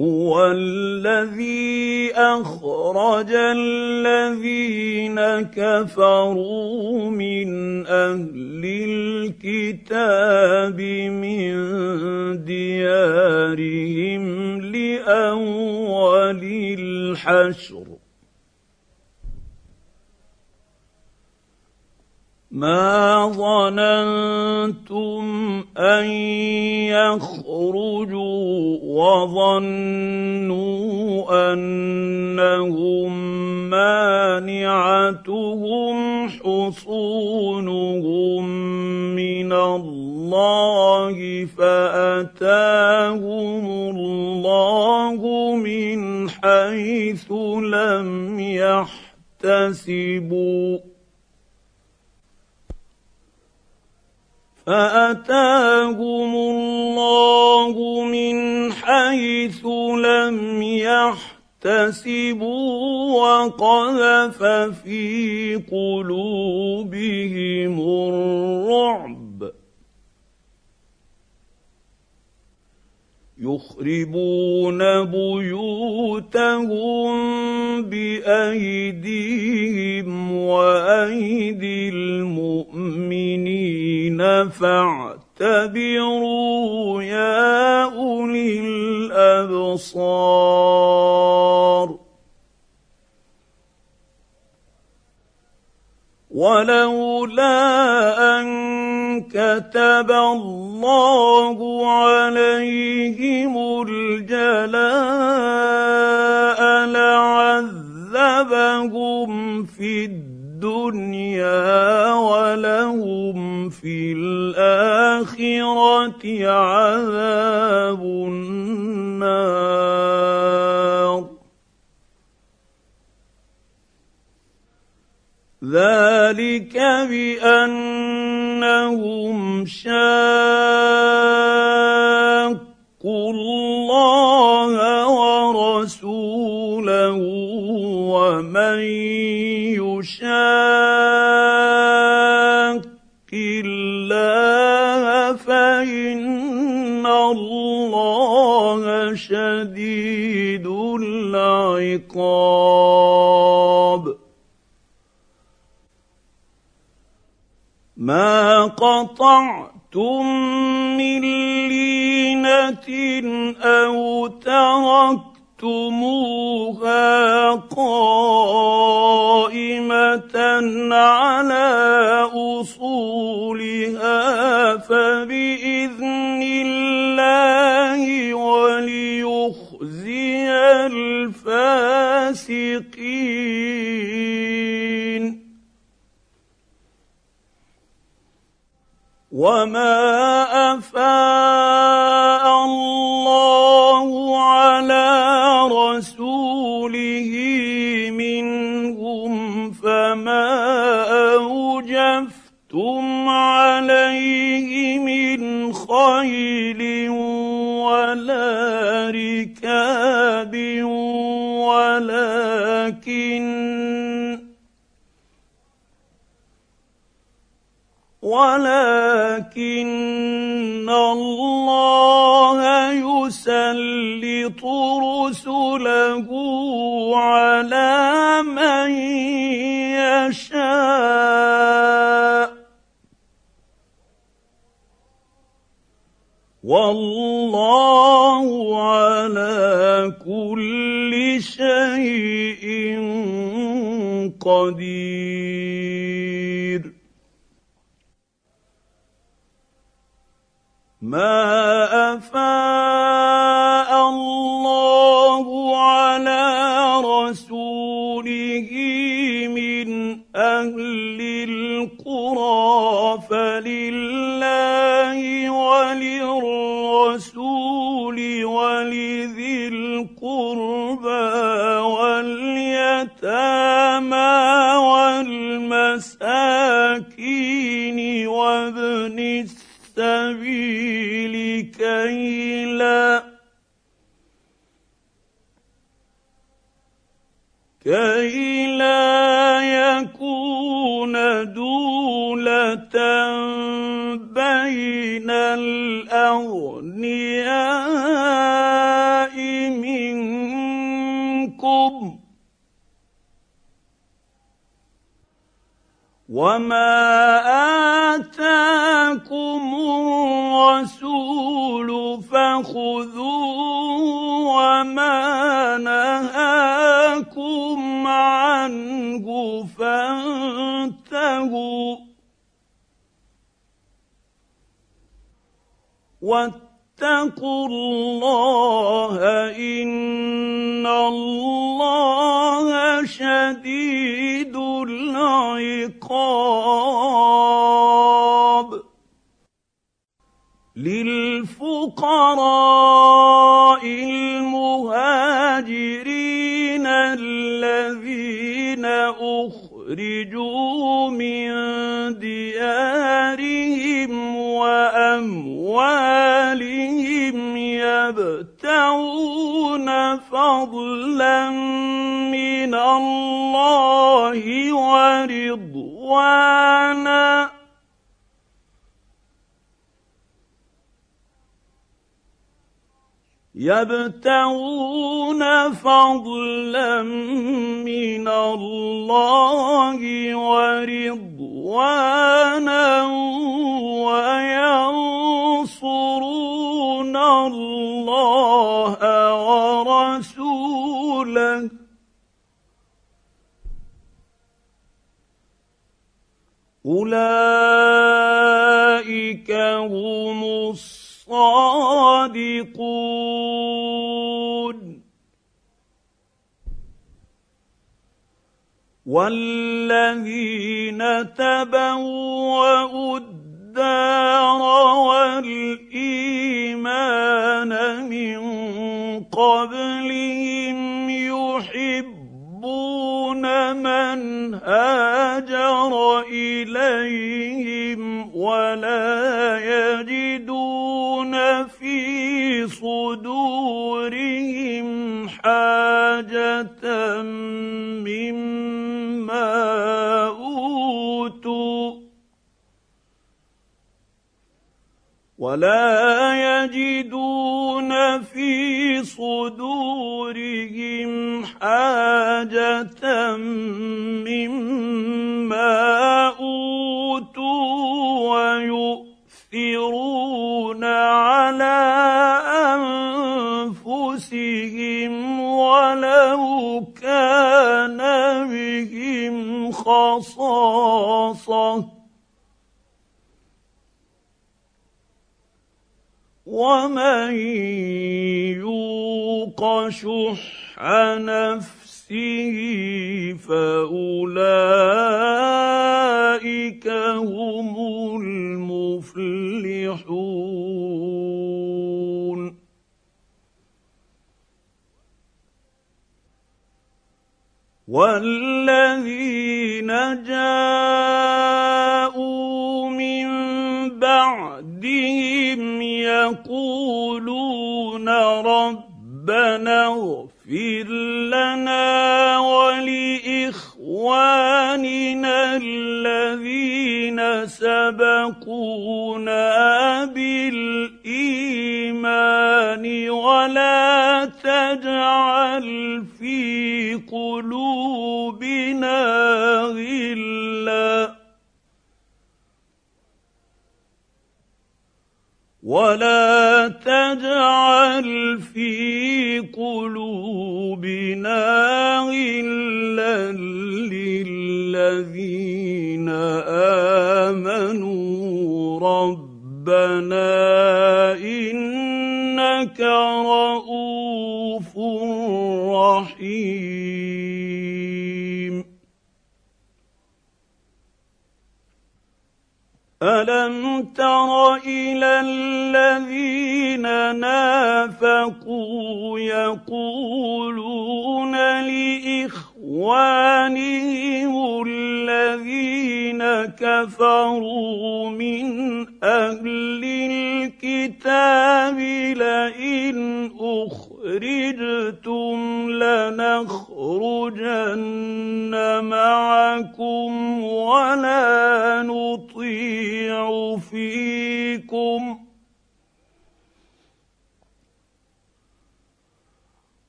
هو الذي أخرج الذين كفروا من أهل الكتاب من ديارهم لأول الحشر. ما ظننتم ان يخرجوا وظنوا انهم مانعتهم حصونهم من الله فاتاهم الله من حيث لم يحتسبوا فأتاهم الله من حيث لم يحتسبوا وقذف في قلوبهم الرعب. يخربون بيوتهم بأيديهم وأيدي المؤمنين. فاعتبروا يا أولي الأبصار. ولولا أن كتب الله عليهم الجلاء لعذبهم في الدنيا ولهم في الآخرة عذاب النار. ذلك بأنهم شاقوا الله ورسوله ومن يشاق الله فإن الله شديد العقاب. ما قطعتم من لينة أو تركتموها قائمه على اصولها فباذن الله وليخزي الفاسقين وما افاء الله على رسوله منهم فما أوجفتم عليه من خيل ولا ركاب ولكن ولكن الله يسلط رسله على من يشاء. والله على كل شيء قدير. ما بين الأغنياء منكم وما آتاكم الرسول فخذوه وما نهاكم عنه فانتهوا. واتقوا الله إن الله شديد العقاب. للفقراء المهاجرين الذين أخرجوا من ديارهم واموالهم يبتغون فضلا من الله ورضوانا. يبتغون فضلا من الله ورضوانا وينصرون الله ورسوله. أولئك هم الصادقون. والذين تبوأوا الدار والإيمان من قبلهم يحبون من هاجر إليهم ولا يجدون حاجة مما أوتوا ولا يجدون في صدورهم حاجة مما خصاصه ومن يوق شح نفسه فأولئك هم المفلحون. والذين جاءوا من بعدهم يقولون ربنا اغفر لنا ولإخواننا الذين سبقونا ولا تجعل في قلوبنا كفروا من أهل الكتاب لئن أخرجتم لنخرجن معكم ولا نطيع فيكم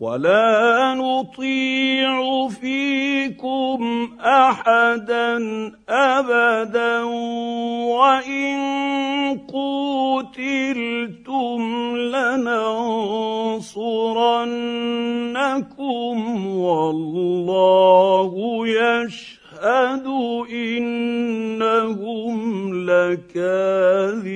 ولا نطيع فيكم احدا ابدا وان قوتلتم لننصرنكم والله يشهد انهم لكاذبون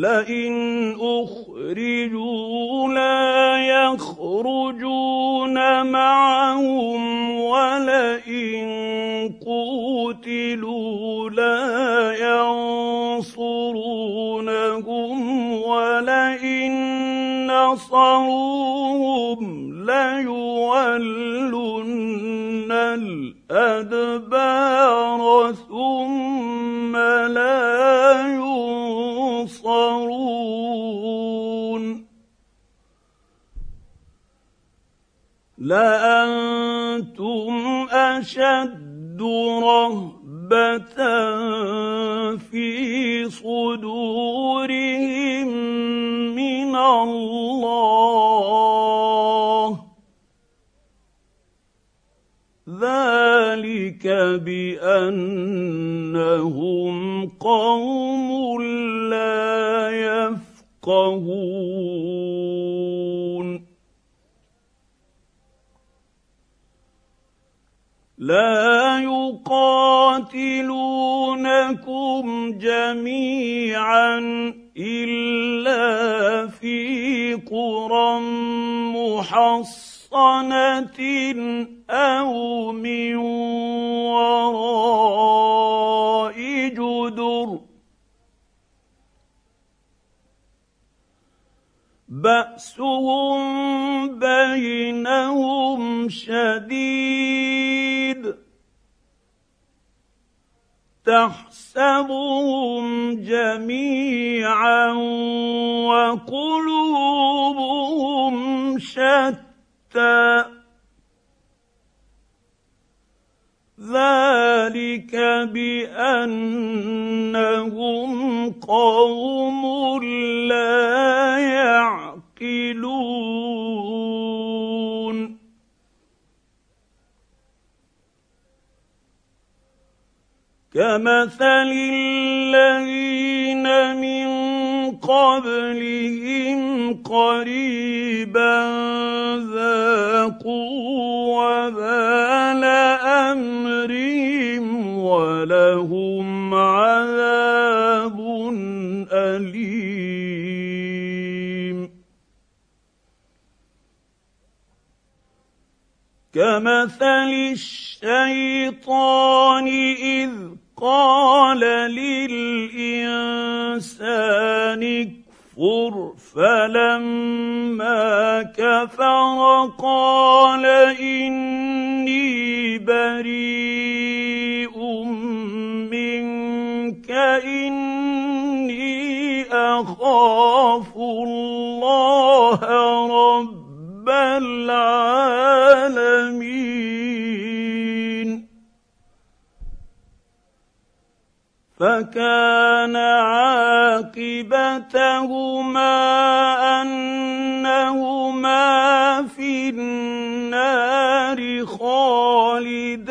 لئن أخرجوا لا يخرجون معهم ولئن قوتلوا لا ينصرونهم ولئن نصروهم ليولن الأدبار لأنتم أشد رهبة في صدورهم من الله. ذلك بأنهم قوم لا يفقهون. لا يقاتلونكم جميعا إلا في قرى محصنة أو من وراء جدر بأسهم بينهم شديد تحسبهم جميعا وقلوبهم شتى. ذلك بأنهم قوم لا يعقلون. كمثل الذين من قبلهم قريبا ذاقوا وبال أمرهم ولهم عذاب أليم. كمثل الشيطان إذ قال للإنسان اكفر فلما كفر قال إني بريء منك إني أخاف الله. فكان عاقبتهما أنهما في النار خالدين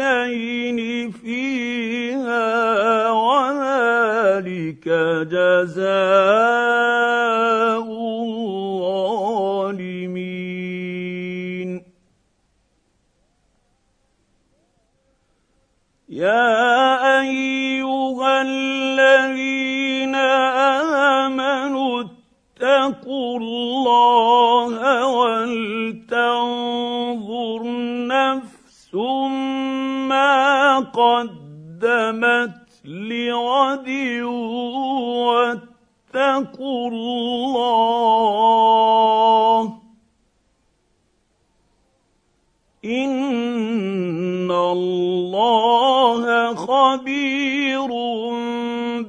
فيها وذلك جزاء الله ولتنظر نفس ما قدمت لغد واتقوا الله ان الله خبير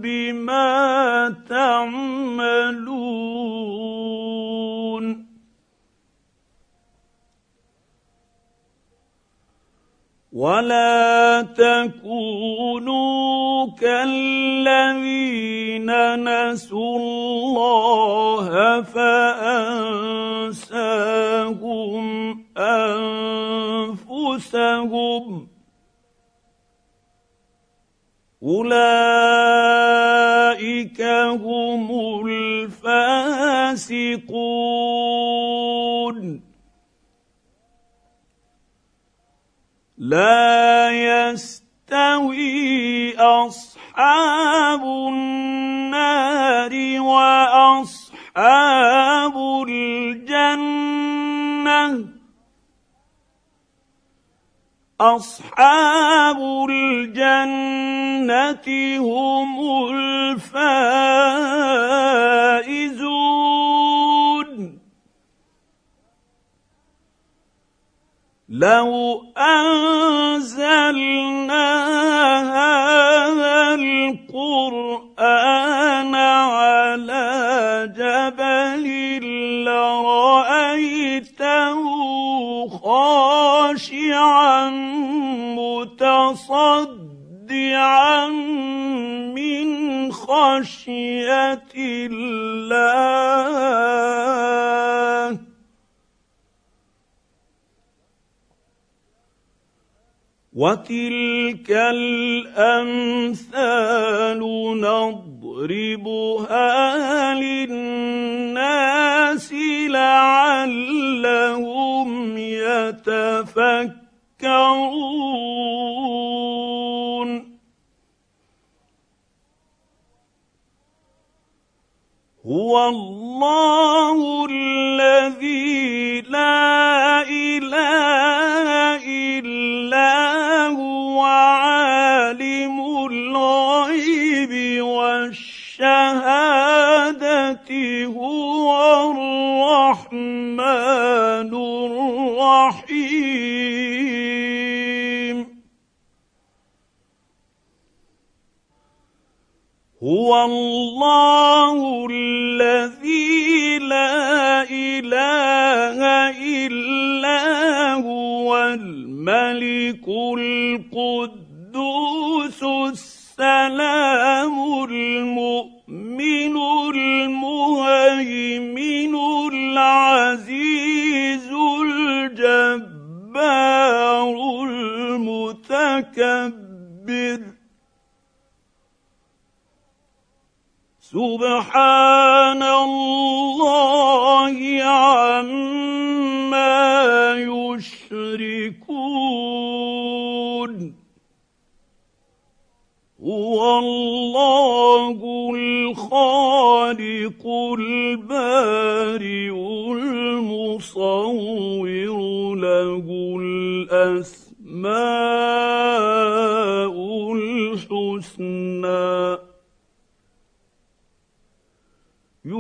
بما تعملون ولا تكونوا كالذين نسوا الله فانساهم انفسهم اولئك هم الفاسقون لا يستوي أصحاب النار وأصحاب الجنة. أصحاب الجنة هم الفائزون. لو أنزلنا هذا القرآن على جبل لرأيته خاشعا متصدعا من خشية الله. وتلك الامثال نضربها للناس لعلهم يتفكرون هو الله هو الله الذي لا إله إلا هو الملك القدوس السلام المؤمن سبحان الله عما يشركون. هو الله الخالق البارئ المصور له الأسماء